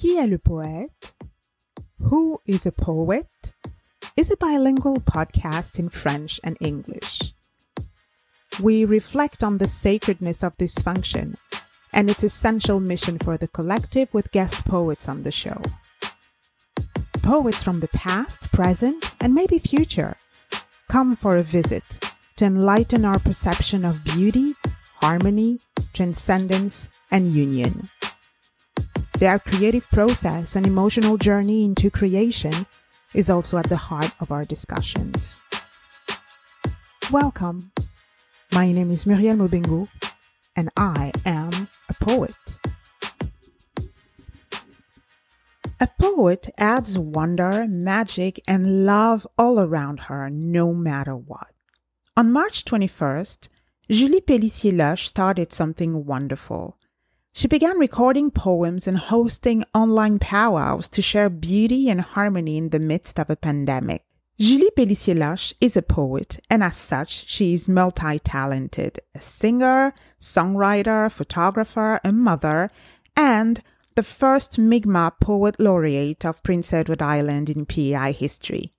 Qui est le poète? Who is a poet? is a bilingual podcast in French and English. We reflect on the sacredness of this function and its essential mission for the collective with guest poets on the show. Poets from the past, present, and maybe future come for a visit to enlighten our perception of beauty, harmony, transcendence, and union. Their creative process and emotional journey into creation is also at the heart of our discussions. Welcome. My name is Muriel Mobengo, and I am a poet. A poet adds wonder, magic, and love all around her, no matter what. On March 21st, Julie Pellissier-Lush started something wonderful. She began recording poems and hosting online powwows to share beauty and harmony in the midst of a pandemic. Julie Pellissier-Lush is a poet, and as such, she is multi-talented. A singer, songwriter, photographer, a mother, and the first Mi'kmaq Poet Laureate of Prince Edward Island in PEI history.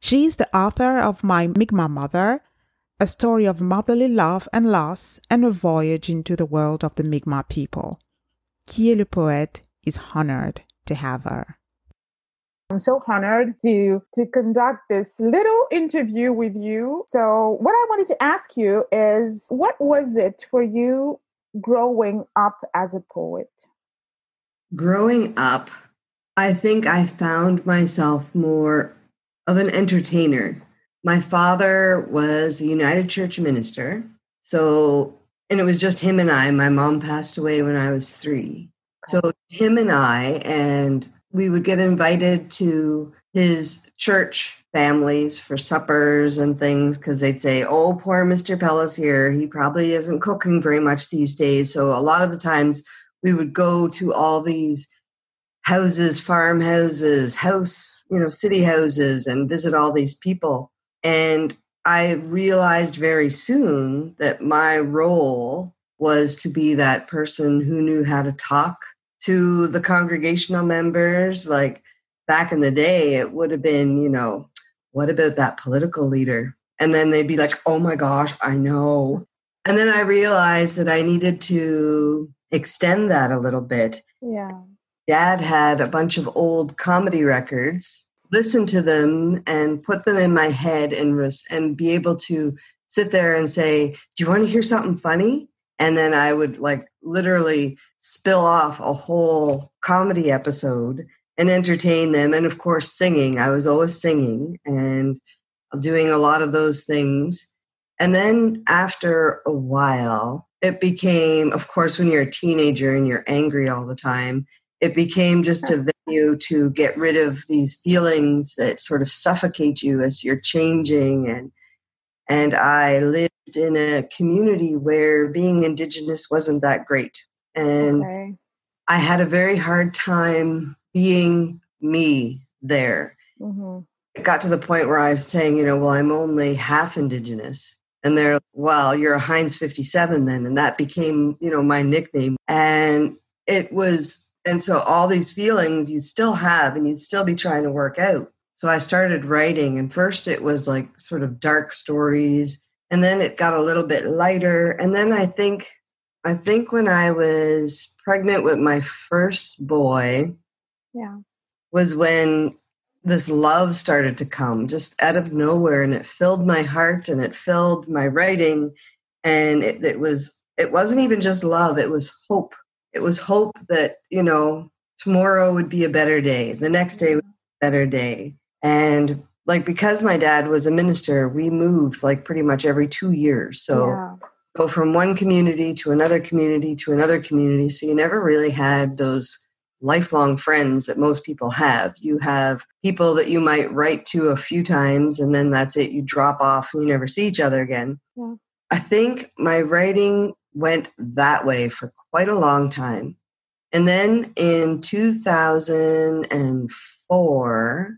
She is the author of My Mi'kmaq Mother, a story of motherly love and loss and a voyage into the world of the Mi'kmaq people. Qui est le poète is honored to have her. I'm so honored to to conduct this little interview with you. So, what I wanted to ask you is what was it for you growing up as a poet? Growing up, I think I found myself more of an entertainer my father was a United Church minister. So, and it was just him and I. My mom passed away when I was three. So, him and I, and we would get invited to his church families for suppers and things because they'd say, Oh, poor Mr. Pellissier. He probably isn't cooking very much these days. So, a lot of the times we would go to all these houses, farmhouses, house, you know, city houses and visit all these people. And I realized very soon that my role was to be that person who knew how to talk to the congregational members. Like back in the day, it would have been, you know, what about that political leader? And then they'd be like, oh my gosh, I know. And then I realized that I needed to extend that a little bit. Yeah. Dad had a bunch of old comedy records listen to them and put them in my head and and be able to sit there and say, "Do you want to hear something funny?" And then I would like literally spill off a whole comedy episode and entertain them and of course singing. I was always singing and doing a lot of those things. And then after a while, it became, of course, when you're a teenager and you're angry all the time, it became just a venue to get rid of these feelings that sort of suffocate you as you're changing and and I lived in a community where being indigenous wasn't that great and okay. I had a very hard time being me there. Mm-hmm. It got to the point where I was saying, you know, well, I'm only half indigenous. And they're, well, you're a Heinz 57 then. And that became, you know, my nickname. And it was and so all these feelings you still have and you'd still be trying to work out. So I started writing, and first it was like sort of dark stories, and then it got a little bit lighter. And then I think, I think when I was pregnant with my first boy, yeah, was when this love started to come just out of nowhere, and it filled my heart and it filled my writing, and it, it was it wasn't even just love; it was hope it was hope that you know tomorrow would be a better day the next day would mm-hmm. be a better day. And like because my dad was a minister we moved like pretty much every two years. So yeah. go from one community to another community to another community. So you never really had those lifelong friends that most people have. You have people that you might write to a few times and then that's it. You drop off and you never see each other again. Yeah. i think my writing went that way for quite a long time. And then in 2004,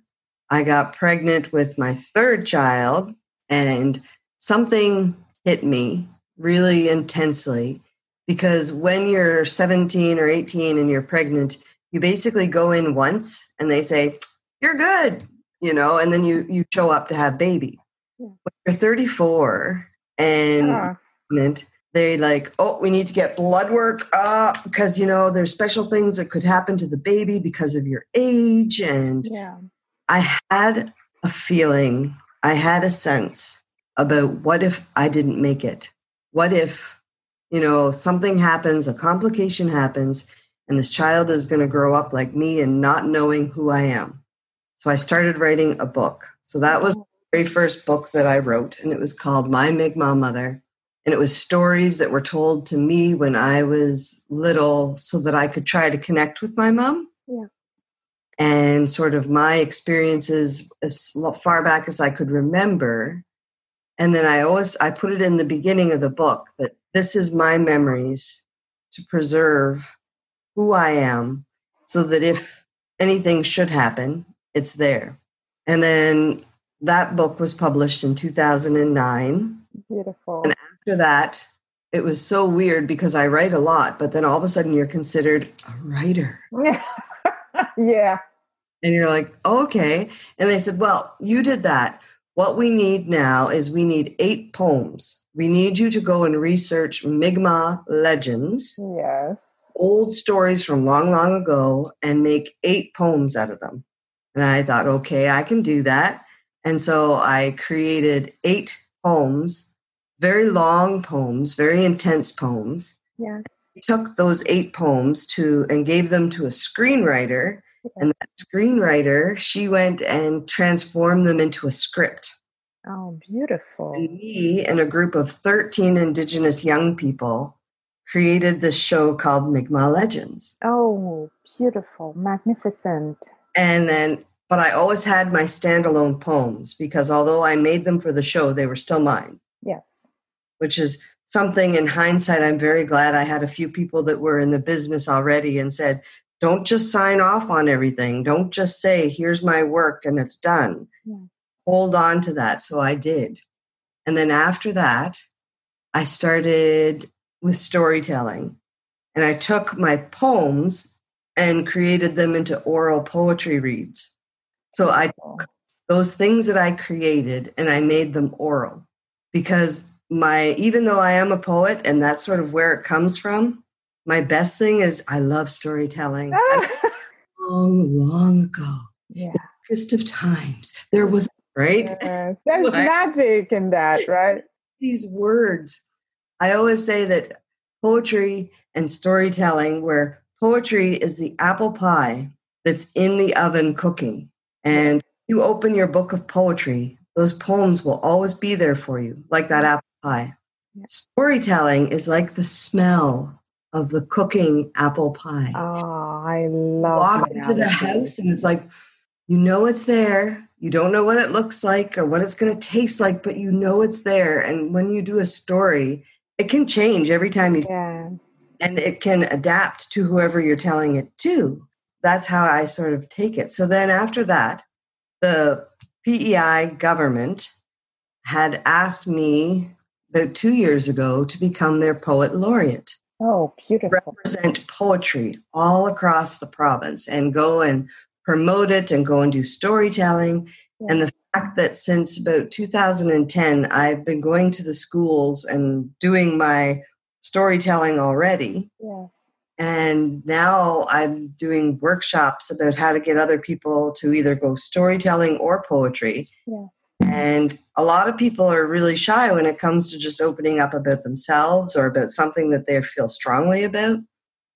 I got pregnant with my third child, and something hit me really intensely because when you're 17 or 18 and you're pregnant, you basically go in once and they say, You're good, you know, and then you you show up to have baby. Yeah. When you're 34 and Ah, pregnant, they like, oh, we need to get blood work uh, because you know there's special things that could happen to the baby because of your age. And yeah. I had a feeling, I had a sense about what if I didn't make it? What if, you know, something happens, a complication happens, and this child is going to grow up like me and not knowing who I am. So I started writing a book. So that was the very first book that I wrote, and it was called My Mi'kmaq Mother. And it was stories that were told to me when I was little so that I could try to connect with my mom. Yeah. And sort of my experiences as far back as I could remember. And then I always I put it in the beginning of the book that this is my memories to preserve who I am so that if anything should happen, it's there. And then that book was published in 2009 Beautiful. And after that, it was so weird because I write a lot, but then all of a sudden you're considered a writer. yeah. And you're like, oh, okay. And they said, well, you did that. What we need now is we need eight poems. We need you to go and research Mi'kmaq legends, Yes. old stories from long, long ago, and make eight poems out of them. And I thought, okay, I can do that. And so I created eight poems, very long poems, very intense poems. Yes. took those eight poems to and gave them to a screenwriter and that screenwriter she went and transformed them into a script Oh, beautiful. and me and a group of 13 indigenous young people created this show called Mi'kmaq Legends Oh, beautiful. Magnificent. and then but I always had my standalone poems because although I made them for the show they were still mine. Yes. which is something in hindsight i'm very glad i had a few people that were in the business already and said don't just sign off on everything. Don't just say here's my work and it's done. Yeah. hold on to that. So i did. And then after that i started with storytelling. And i took my poems and created them into oral poetry reads so i Beautiful. those things that I created and I made them oral because my even though I am a poet and that's sort of where it comes from, my best thing is I love storytelling. long, long ago, yeah. darkest of times, there was right Yes. There's magic in that, right? these words. I always say that poetry and storytelling, where poetry is the apple pie that's in the oven cooking, and you open your book of poetry, those poems will always be there for you, like that apple pie. Yeah. Storytelling is like the smell of the cooking apple pie. Oh, I love Walk into the house, and it's like, you know it's there. You don't know what it looks like or what it's going to taste like, but you know it's there. And when you do a story, it can change every time you Yes. and it can adapt to whoever you're telling it to. That's how I sort of take it. So then after that, the PEI government had asked me about two years ago to become their poet laureate, Oh, beautiful. represent poetry all across the province and go and promote it and go and do storytelling. And the fact that since about 2010, I've been going to the schools and doing my storytelling already. Yes. And now I'm doing workshops about how to get other people to either go storytelling or poetry. Yes. And a lot of people are really shy when it comes to just opening up about themselves or about something that they feel strongly about.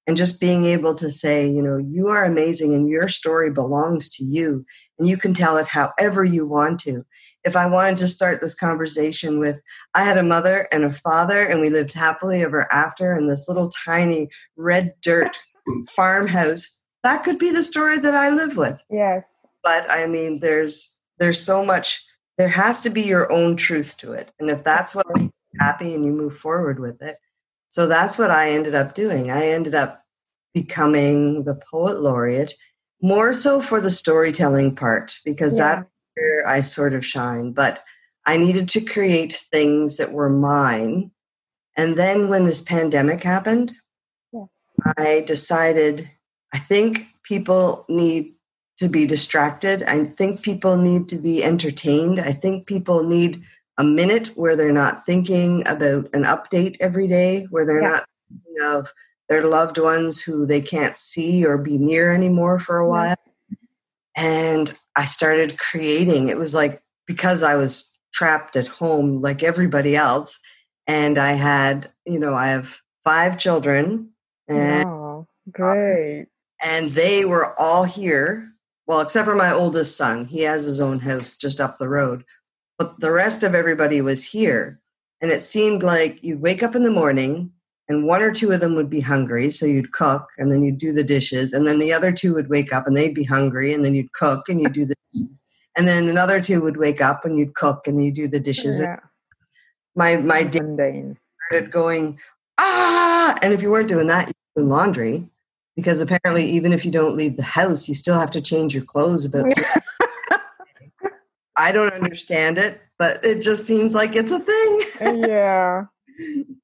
And just being able to say, you know, you are amazing and your story belongs to you and you can tell it however you want to. If I wanted to start this conversation with, I had a mother and a father and we lived happily ever after in this little tiny red dirt farmhouse, that could be the story that I live with Yes. but i mean there's there's so much there has to be your own truth to it and if that's what makes you happy and you move forward with it so that's what i ended up doing i ended up becoming the poet laureate more so for the storytelling part because Yeah. that's where i sort of shine but i needed to create things that were mine and then when this pandemic happened Yes. I decided, I think people need to be distracted. I think people need to be entertained. I think people need a minute where they're not thinking about an update every day, where they're Yeah. not thinking of their loved ones who they can't see or be near anymore for a while. Yes. And I started creating. It was like because I was trapped at home like everybody else. And I had, you know, I have five children and Wow. Um, great. and they were all here well except for my oldest son he has his own house just up the road but the rest of everybody was here and it seemed like you'd wake up in the morning and one or two of them would be hungry so you'd cook and then you'd do the dishes and then the other two would wake up and they'd be hungry and then you'd cook and you'd do the dishes and then another two would wake up and you'd cook and you do the dishes. Yeah. my my day started going ah! And if you weren't doing that you're doing laundry because apparently even if you don't leave the house you still have to change your clothes about i don't understand it but it just seems like it's a thing. Yeah.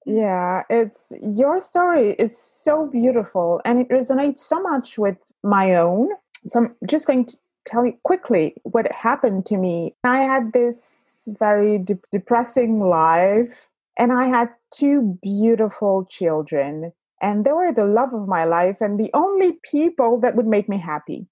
Yeah, it's your story is so beautiful and it resonates so much with my own. So I'm just going to tell you quickly what happened to me. I had this very de- depressing life and I had two beautiful children and they were the love of my life and the only people that would make me happy.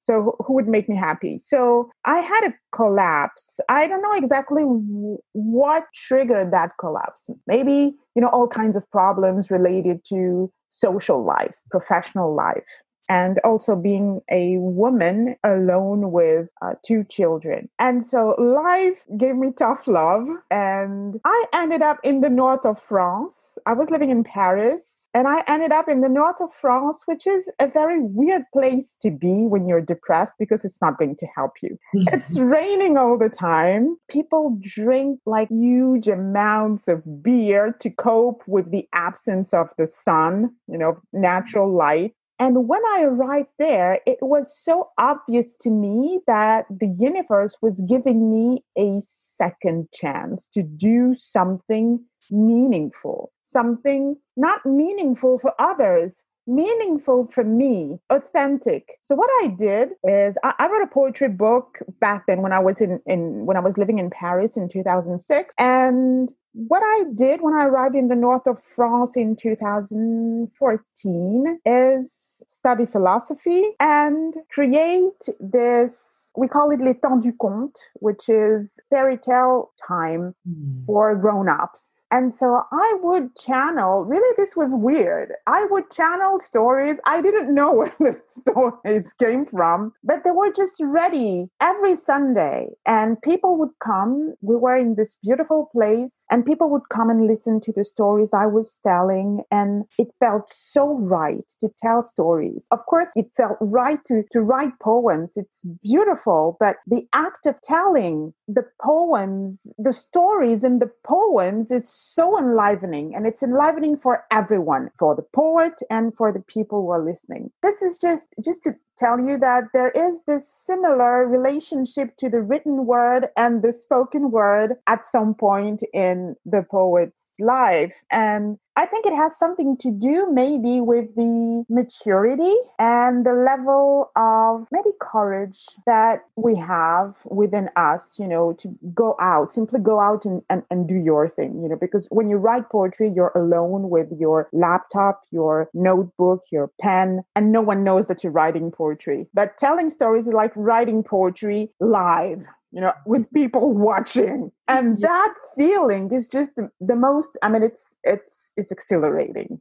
So who- would make me happy? So I had a collapse. I don't know exactly w- what triggered that collapse. Maybe, you know, all kinds of problems related to social life, professional life, and also being a woman alone with uh, two children. And so life gave me tough love and I ended up in the north of France. I was living in Paris and I ended up in the north of France, which is a very weird place to be when you're depressed because it's not going to help you. It's raining all the time. People drink like huge amounts of beer to cope with the absence of the sun, you know, natural light. And when I arrived there, it was so obvious to me that the universe was giving me a second chance to do something meaningful, something not meaningful for others, meaningful for me, authentic. So what I did is I, I wrote a poetry book back then when I was in, in when I was living in Paris in 2006. And what I did when I arrived in the north of France in 2014 is study philosophy and create this we call it les temps du conte, which is fairy tale time hmm. for grown-ups. And so I would channel, really this was weird. I would channel stories. I didn't know where the stories came from, but they were just ready every Sunday. And people would come. We were in this beautiful place, and people would come and listen to the stories I was telling. And it felt so right to tell stories. Of course, it felt right to, to write poems. It's beautiful, but the act of telling the poems, the stories in the poems is so enlivening and it's enlivening for everyone, for the poet and for the people who are listening. This is just just to tell you that there is this similar relationship to the written word and the spoken word at some point in the poet's life. And I think it has something to do maybe with the maturity and the level of maybe courage that we have within us, you know, to go out, simply go out and, and, and do your thing, you know, because when you write poetry, you're alone with your laptop, your notebook, your pen, and no one knows that you're writing poetry. But telling stories is like writing poetry live you know with people watching. And Yeah. that feeling is just the, the most i mean it's it's it's exhilarating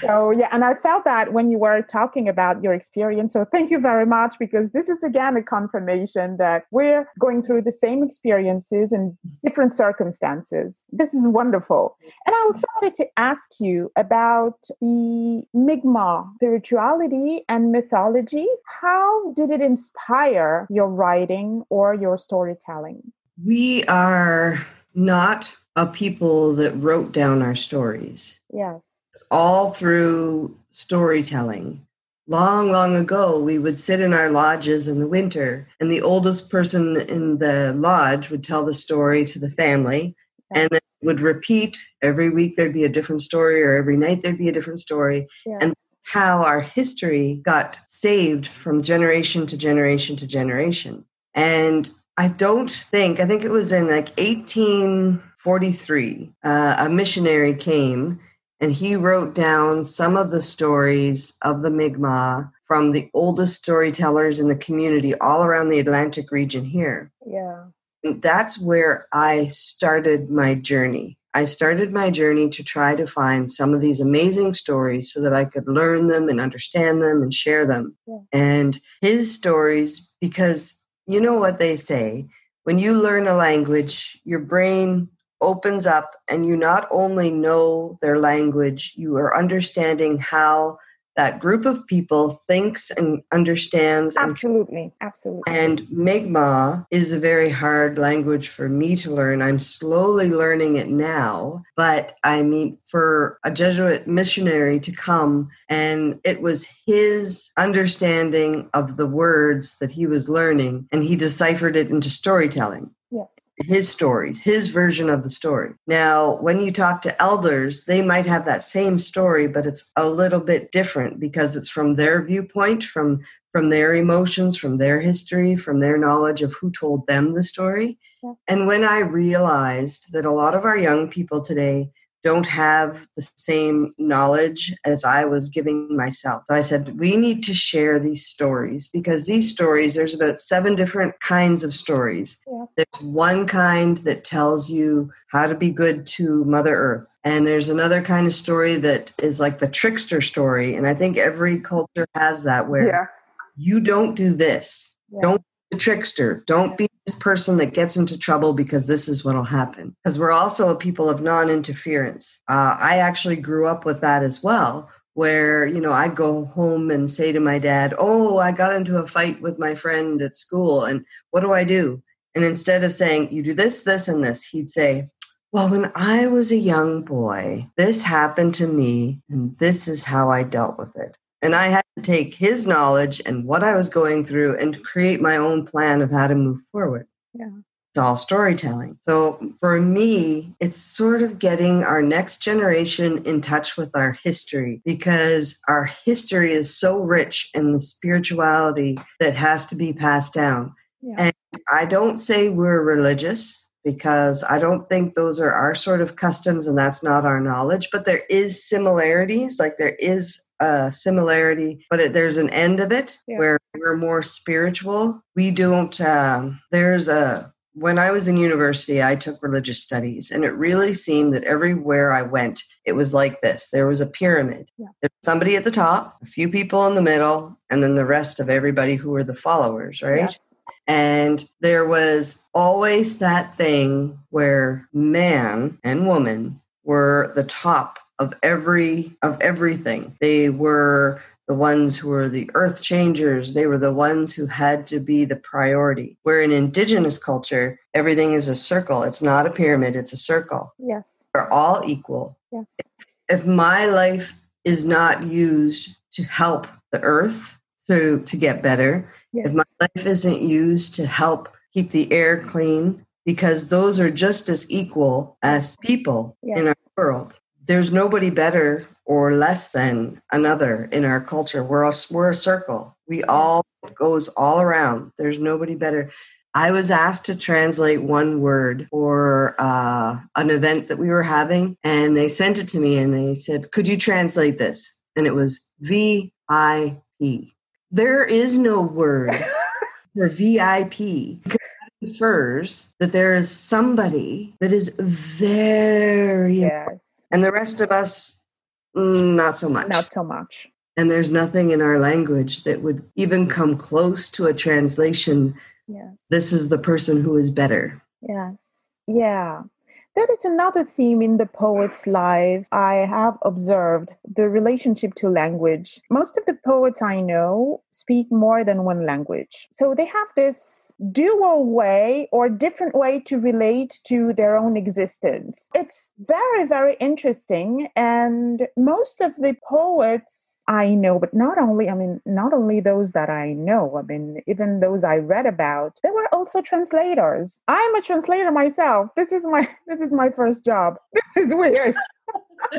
so yeah and i felt that when you were talking about your experience so thank you very much because this is again a confirmation that we're going through the same experiences in different circumstances. This is wonderful. And i also wanted to ask you about the Mi'kmaq spirituality and mythology. How did it inspire your writing or your storytelling? We are not a people that wrote down our stories. Yes all through storytelling. Long, long ago, we would sit in our lodges in the winter, and the oldest person in the lodge would tell the story to the family, and then it would repeat every week. There'd be a different story, or every night there'd be a different story. and how our history got saved from generation to generation to generation. And I don't think, I think it was in like 1843, uh, a missionary came and he wrote down some of the stories of the Mi'kmaq from the oldest storytellers in the community all around the Atlantic region here. Yeah. And that's where I started my journey. I started my journey to try to find some of these amazing stories so that I could learn them and understand them and share them. Yeah. And his stories, because you know what they say when you learn a language, your brain opens up and you not only know their language, you are understanding how that group of people thinks and understands absolutely and, absolutely. And Mi'kmaq is a very hard language for me to learn. I'm slowly learning it now but i mean for a jesuit missionary to come and it was his understanding of the words that he was learning and he deciphered it into storytelling his stories, his version of the story. Now, when you talk to elders, they might have that same story, but it's a little bit different because it's from their viewpoint, from from their emotions, from their history, from their knowledge of who told them the story. Yeah. And when I realized that a lot of our young people today don't have the same knowledge as I was giving myself. So I said, we need to share these stories because these stories, there's about seven different kinds of stories. Yeah. There's one kind that tells you how to be good to Mother Earth. And there's another kind of story that is like the trickster story. And I think every culture has that where yes. you don't do this. Yeah. Don't be a trickster. Don't be this person that gets into trouble because this is what will happen. Because we're also a people of non interference. Uh, I actually grew up with that as well, where, you know, I'd go home and say to my dad, Oh, I got into a fight with my friend at school. And what do I do? And instead of saying, You do this, this, and this, he'd say, well, when I was a young boy, this happened to me, and this is how I dealt with it. And I had to take his knowledge and what I was going through and create my own plan of how to move forward. Yeah. It's all storytelling. So for me, it's sort of getting our next generation in touch with our history because our history is so rich in the spirituality that has to be passed down. Yeah. And I don't say we're religious because I don't think those are our sort of customs and that's not our knowledge, but there is similarities, like there is a similarity, but it, there's an end of it yeah. where we're more spiritual. We don't, um, there's a, when I was in university, I took religious studies, and it really seemed that everywhere I went, it was like this. There was a pyramid. Yeah. There was somebody at the top, a few people in the middle, and then the rest of everybody who were the followers, right? Yes. And there was always that thing where man and woman were the top of every of everything. They were the ones who were the earth changers. They were the ones who had to be the priority. Where in indigenous culture, everything is a circle. It's not a pyramid, it's a circle. Yes. They're all equal. Yes. If my life is not used to help the earth to, to get better, yes. if my life isn't used to help keep the air clean, because those are just as equal as people yes. in our world there's nobody better or less than another in our culture. We're a, we're a circle. We all goes all around. There's nobody better. I was asked to translate one word for uh, an event that we were having, and they sent it to me and they said, Could you translate this? And it was VIP. There is no word for VIP infers that there is somebody that is very yes and the rest of us mm, not so much. Not so much. And there's nothing in our language that would even come close to a translation yeah. This is the person who is better. Yes. Yeah. That is another theme in the poet's life. I have observed the relationship to language. Most of the poets I know speak more than one language. So they have this dual way or different way to relate to their own existence. It's very, very interesting. And most of the poets I know, but not only, I mean, not only those that I know, I mean, even those I read about, they were also translators. I'm a translator myself. This is my this is my first job. This is weird.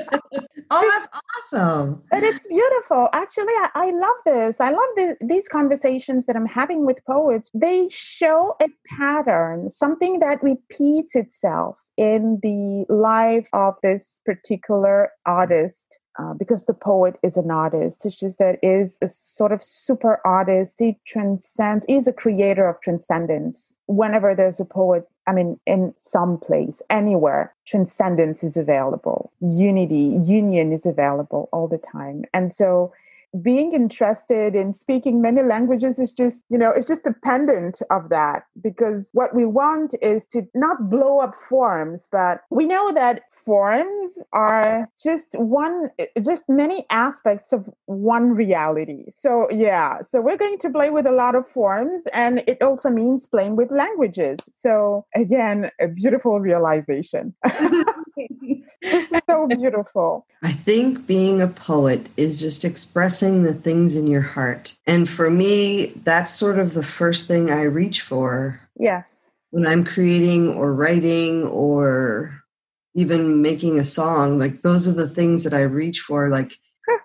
oh, that's awesome. And it's beautiful. Actually, I, I love this. I love these conversations that I'm having with poets. They show a pattern, something that repeats itself in the life of this particular artist uh, because the poet is an artist. It's just that is a sort of super artist. He transcends. He's a creator of transcendence. Whenever there's a poet, I mean, in some place, anywhere, transcendence is available. Unity, union is available all the time. And so being interested in speaking many languages is just you know it's just dependent of that because what we want is to not blow up forms but we know that forms are just one just many aspects of one reality. So yeah so we're going to play with a lot of forms and it also means playing with languages. So again a beautiful realization so beautiful. I think being a poet is just expressing the things in your heart. And for me, that's sort of the first thing I reach for. Yes. When I'm creating or writing or even making a song, like those are the things that I reach for. Like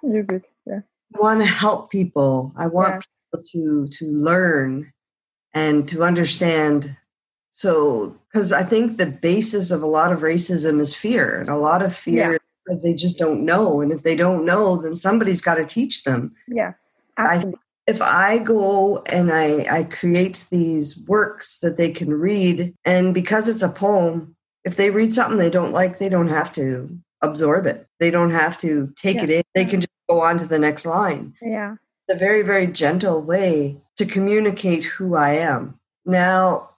music. Yeah. I want to help people. I want yes. people to to learn and to understand so, because I think the basis of a lot of racism is fear, and a lot of fear yeah. because they just don't know. And if they don't know, then somebody's got to teach them. Yes. Absolutely. I, if I go and I, I create these works that they can read, and because it's a poem, if they read something they don't like, they don't have to absorb it. They don't have to take yeah. it in. They can just go on to the next line. Yeah. It's a very, very gentle way to communicate who I am. Now,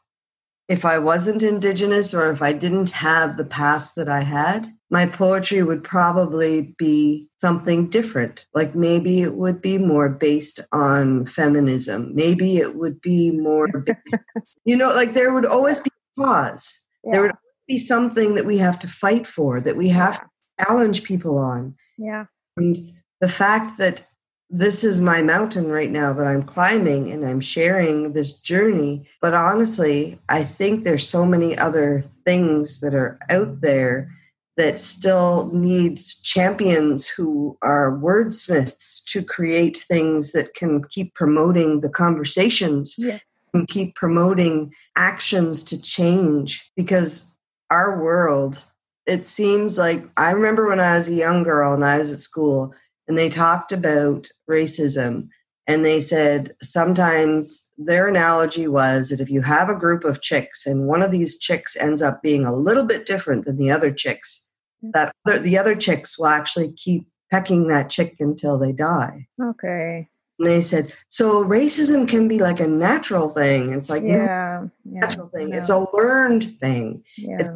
if I wasn't Indigenous or if I didn't have the past that I had, my poetry would probably be something different. Like maybe it would be more based on feminism. Maybe it would be more, based, you know, like there would always be a cause. Yeah. There would be something that we have to fight for, that we have to challenge people on. Yeah. And the fact that this is my mountain right now that I'm climbing and I'm sharing this journey. But honestly, I think there's so many other things that are out there that still needs champions who are wordsmiths to create things that can keep promoting the conversations yes. and keep promoting actions to change because our world it seems like I remember when I was a young girl and I was at school and they talked about racism and they said sometimes their analogy was that if you have a group of chicks and one of these chicks ends up being a little bit different than the other chicks mm. that other, the other chicks will actually keep pecking that chick until they die okay and they said so racism can be like a natural thing it's like yeah, no, natural thing no. it's a learned thing yeah. it's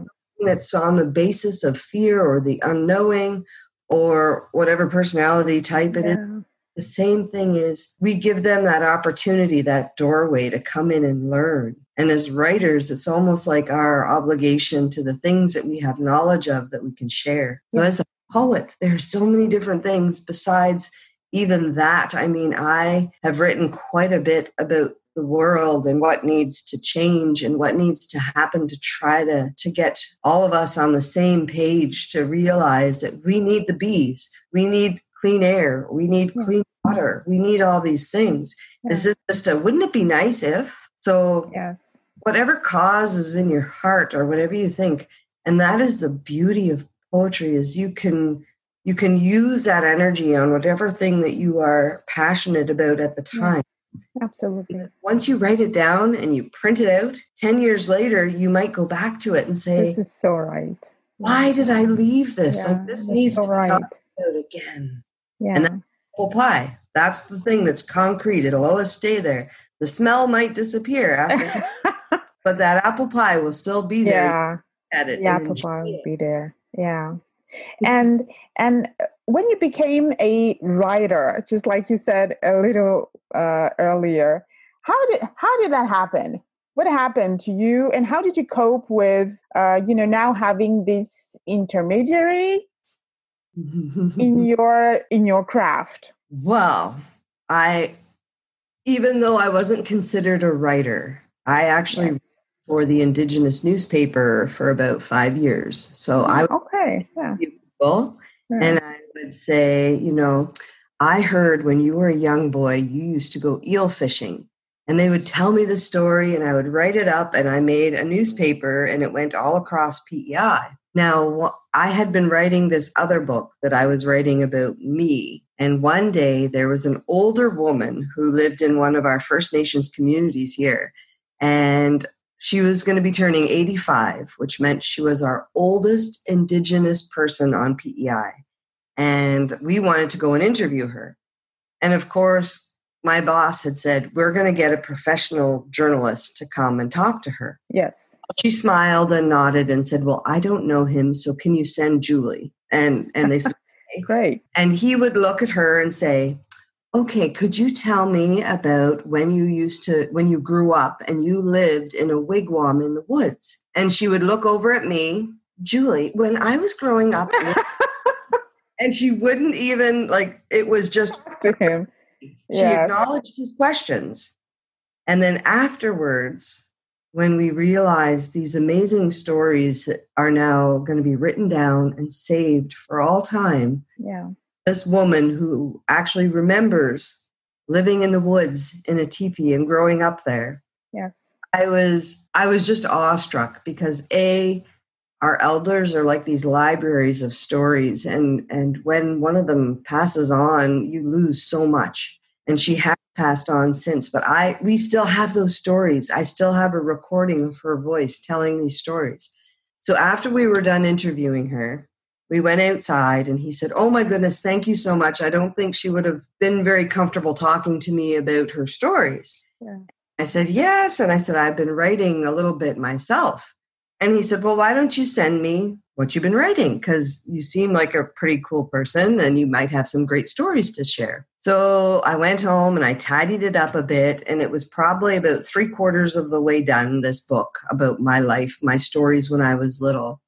that's on the basis of fear or the unknowing or whatever personality type it yeah. is. The same thing is we give them that opportunity, that doorway to come in and learn. And as writers, it's almost like our obligation to the things that we have knowledge of that we can share. So as a poet, there are so many different things besides even that. I mean, I have written quite a bit about the world and what needs to change and what needs to happen to try to to get all of us on the same page to realize that we need the bees we need clean air we need hmm. clean water we need all these things yeah. this is just a wouldn't it be nice if so yes whatever cause is in your heart or whatever you think and that is the beauty of poetry is you can you can use that energy on whatever thing that you are passionate about at the time Absolutely. Once you write it down and you print it out, 10 years later, you might go back to it and say, This is so right. Why did I leave this? Yeah, like, this needs so to be right. about again. Yeah. And then apple pie. That's the thing that's concrete. It'll always stay there. The smell might disappear after, but that apple pie will still be there. Yeah. At it the apple pie will be there. Yeah. And and when you became a writer, just like you said a little uh, earlier, how did how did that happen? What happened to you, and how did you cope with uh, you know now having this intermediary in your in your craft? Well, I even though I wasn't considered a writer, I actually yes. For the Indigenous newspaper for about five years. So I okay, yeah people. Yeah. And I would say, you know, I heard when you were a young boy, you used to go eel fishing. And they would tell me the story, and I would write it up, and I made a newspaper, and it went all across PEI. Now, I had been writing this other book that I was writing about me. And one day there was an older woman who lived in one of our First Nations communities here. And she was going to be turning 85, which meant she was our oldest Indigenous person on PEI. And we wanted to go and interview her. And of course, my boss had said, We're going to get a professional journalist to come and talk to her. Yes. She smiled and nodded and said, Well, I don't know him, so can you send Julie? And and they said, Great. and he would look at her and say, Okay, could you tell me about when you used to, when you grew up and you lived in a wigwam in the woods? And she would look over at me, Julie, when I was growing up, and she wouldn't even, like, it was just, to him. she acknowledged his questions. And then afterwards, when we realized these amazing stories that are now going to be written down and saved for all time, Yeah. This woman who actually remembers living in the woods in a teepee and growing up there. Yes. i was i was just awestruck because a our elders are like these libraries of stories and and when one of them passes on you lose so much. And she has passed on since but i we still have those stories. I still have a recording of her voice telling these stories. So after we were done interviewing her we went outside and he said oh my goodness thank you so much. I don't think she would have been very comfortable talking to me about her stories. Yeah. i said yes. And i said i've been writing a little bit myself. And he said well why don't you send me what you've been writing? Because you seem like a pretty cool person and you might have some great stories to share. So i went home and i tidied it up a bit and it was probably about three quarters of the way done this book about my life my stories when i was little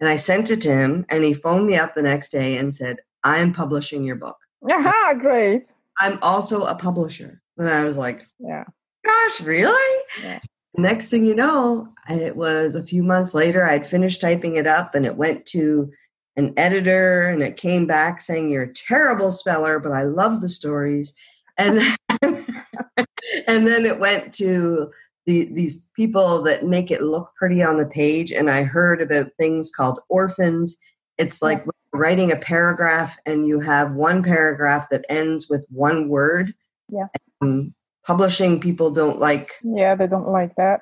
and I sent it to him, and he phoned me up the next day and said, I'm publishing your book. Aha, great. I'm also a publisher. And I was like, Yeah. gosh, really? Yeah. Next thing you know, it was a few months later, I'd finished typing it up and it went to an editor and it came back saying, You're a terrible speller, but I love the stories. And then, and then it went to the, these people that make it look pretty on the page. And I heard about things called orphans. It's like Yes. writing a paragraph and you have one paragraph that ends with one word. Yes. Um, publishing people don't like, Yeah, they don't like that.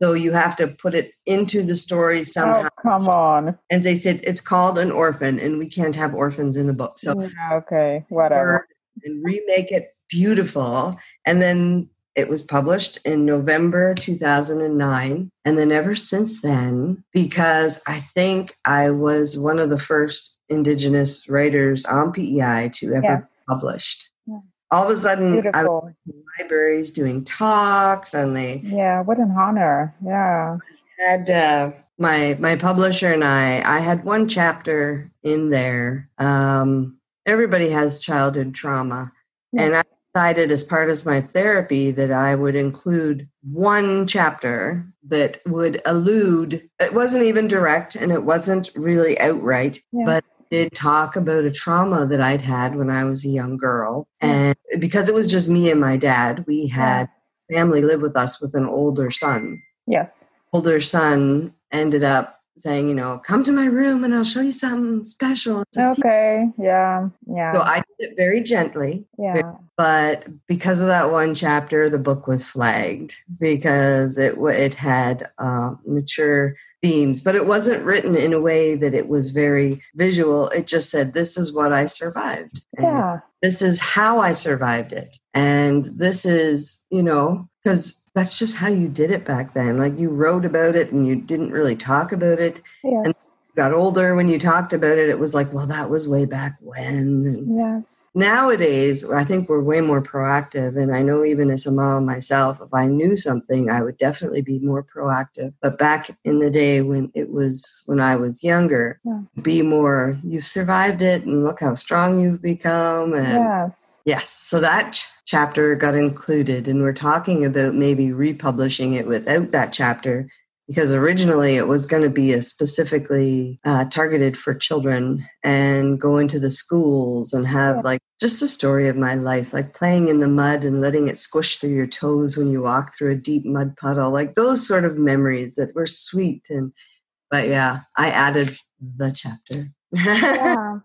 so you have to put it into the story somehow. Oh, come on. And they said it's called an orphan, and we can't have orphans in the book. So yeah, okay, whatever. and remake it beautiful. And then it was published in November 2009. And then ever since then, because I think I was one of the first Indigenous writers on PEI to ever Yes. published. Yeah. All of a sudden, I was Beautiful. in libraries doing talks, and they Yeah, what an honor. Yeah. had uh, my my publisher and I. I had one chapter in there. Um, everybody has childhood trauma, and I Yes. Decided as part of my therapy that I would include one chapter that would allude. It wasn't even direct, and it wasn't really outright, but did talk about a trauma that I'd had when I was a young girl. And because it was just me and my dad, we had family live with us with an older son Yes. older son ended up saying, you know, come to my room and I'll show you something special. Just- Okay. Yeah. Yeah. So I did it very gently, yeah. but because of that one chapter, the book was flagged because it it had uh, mature themes, but it wasn't written in a way that it was very visual. It just said, "This is what I survived." And Yeah. this is how I survived it. And this is, you know, because that's just how you did it back then. Like you wrote about it and you didn't really talk about it. Yes. Got older when you talked about it, it was like, well, that was way back when. Yes. nowadays, I think we're way more proactive. And I know even as a mom myself, if I knew something, I would definitely be more proactive. But back in the day when it was when I was younger, Yeah. be more, you've survived it and look how strong you've become. And Yes. Yes. So that ch- chapter got included, and we're talking about maybe republishing it without that chapter because originally it was going to be a specifically uh, targeted for children and go into the schools and have like just a story of my life like playing in the mud and letting it squish through your toes when you walk through a deep mud puddle like those sort of memories that were sweet and but yeah i added the chapter. Yeah.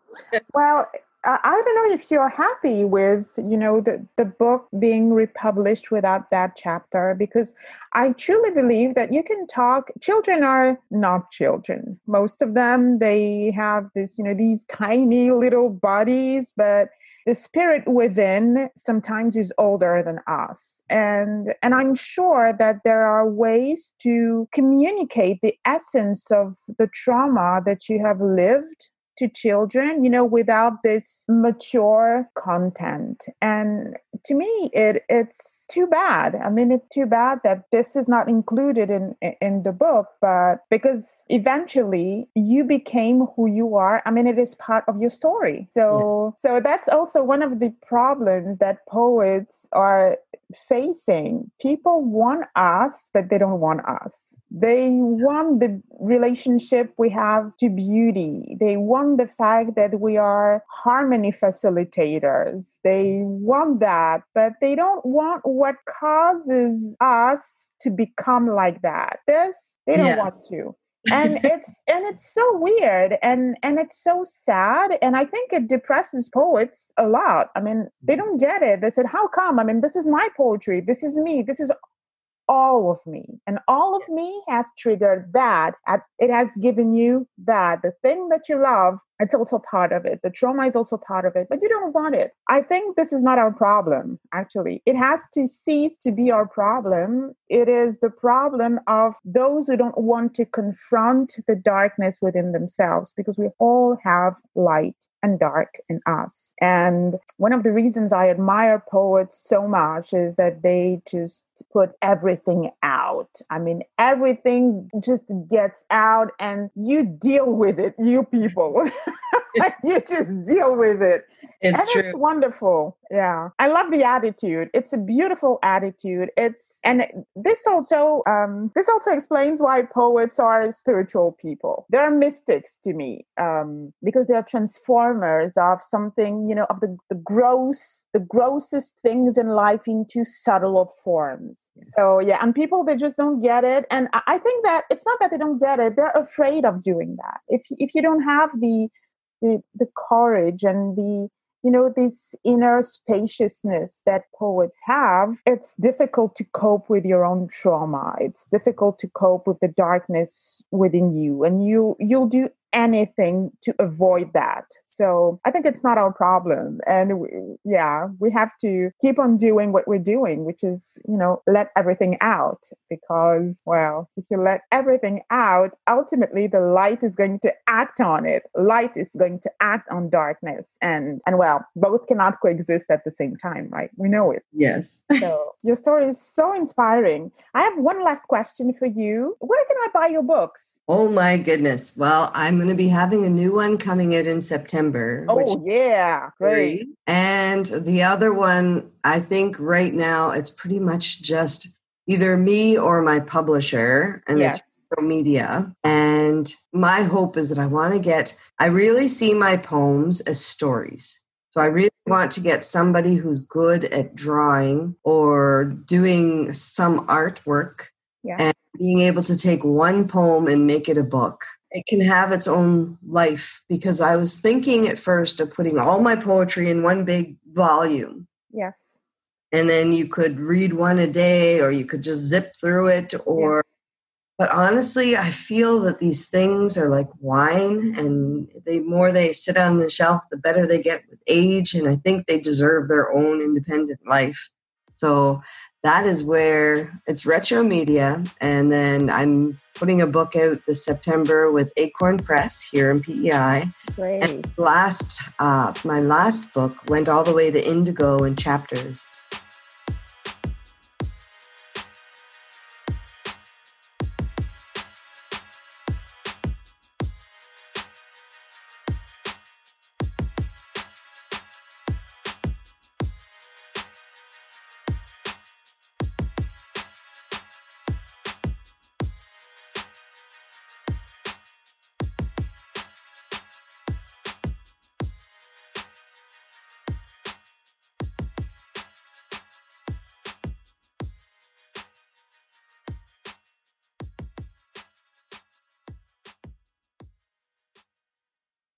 Well I don't know if you're happy with, you know, the, the book being republished without that chapter, because I truly believe that you can talk. Children are not children. Most of them, they have this, you know, these tiny little bodies, but the spirit within sometimes is older than us and and i'm sure that there are ways to communicate the essence of the trauma that you have lived to children, you know, without this mature content. And to me, it it's too bad. I mean, it's too bad that this is not included in in the book, but because eventually you became who you are. I mean, it is part of your story. So yeah. so that's also one of the problems that poets are facing. People want us, but they don't want us. They want the relationship we have to beauty. They want the fact that we are harmony facilitators. They want that, but they don't want what causes us to become like that. This, they don't yeah. want to and it's and it's so weird and and it's so sad and i think it depresses poets a lot. I mean they mm-hmm. don't get it. They said how come? I mean this is my poetry. This is me. This is all of me. And all of me has triggered that it has given you that the thing that you love it's also part of it. The trauma is also part of it, but you don't want it. I think this is not our problem, actually. It has to cease to be our problem. It is the problem of those who don't want to confront the darkness within themselves because we all have light and dark in us. And one of the reasons I admire poets so much is that they just put everything out. I mean, everything just gets out and you deal with it, you people. you just deal with it. It's and true. It's wonderful. Yeah. I love the attitude. It's a beautiful attitude. It's and this also um this also explains why poets are spiritual people. They're mystics to me. Um because they are transformers of something, you know, of the, the gross, the grossest things in life into subtler forms. So yeah, and people they just don't get it. And I think that it's not that they don't get it, they're afraid of doing that. If if you don't have the the, the courage and the you know this inner spaciousness that poets have it's difficult to cope with your own trauma. It's difficult to cope with the darkness within you. And you you'll do anything to avoid that. So I think it's not our problem. And we, yeah, we have to keep on doing what we're doing, which is, you know, let everything out. Because, well, if you let everything out, ultimately the light is going to act on it. Light is going to act on darkness. And, and well, both cannot coexist at the same time, right? We know it. Yes. so your story is so inspiring. I have one last question for you. Where can I buy your books? Oh, my goodness. Well, I'm going to be having a new one coming out in September. Oh, yeah. Great. And the other one, I think right now it's pretty much just either me or my publisher, and yes. it's media. And my hope is that I want to get, I really see my poems as stories. So I really mm. want to get somebody who's good at drawing or doing some artwork yes. and being able to take one poem and make it a book it can have its own life because I was thinking at first of putting all my poetry in one big volume. Yes. And then you could read one a day or you could just zip through it or yes. but honestly I feel that these things are like wine and the more they sit on the shelf the better they get with age and I think they deserve their own independent life. So that is where it's retro media. And then i'm putting a book out this september with acorn press here in pei Great. and last uh, my last book went all the way to indigo in chapters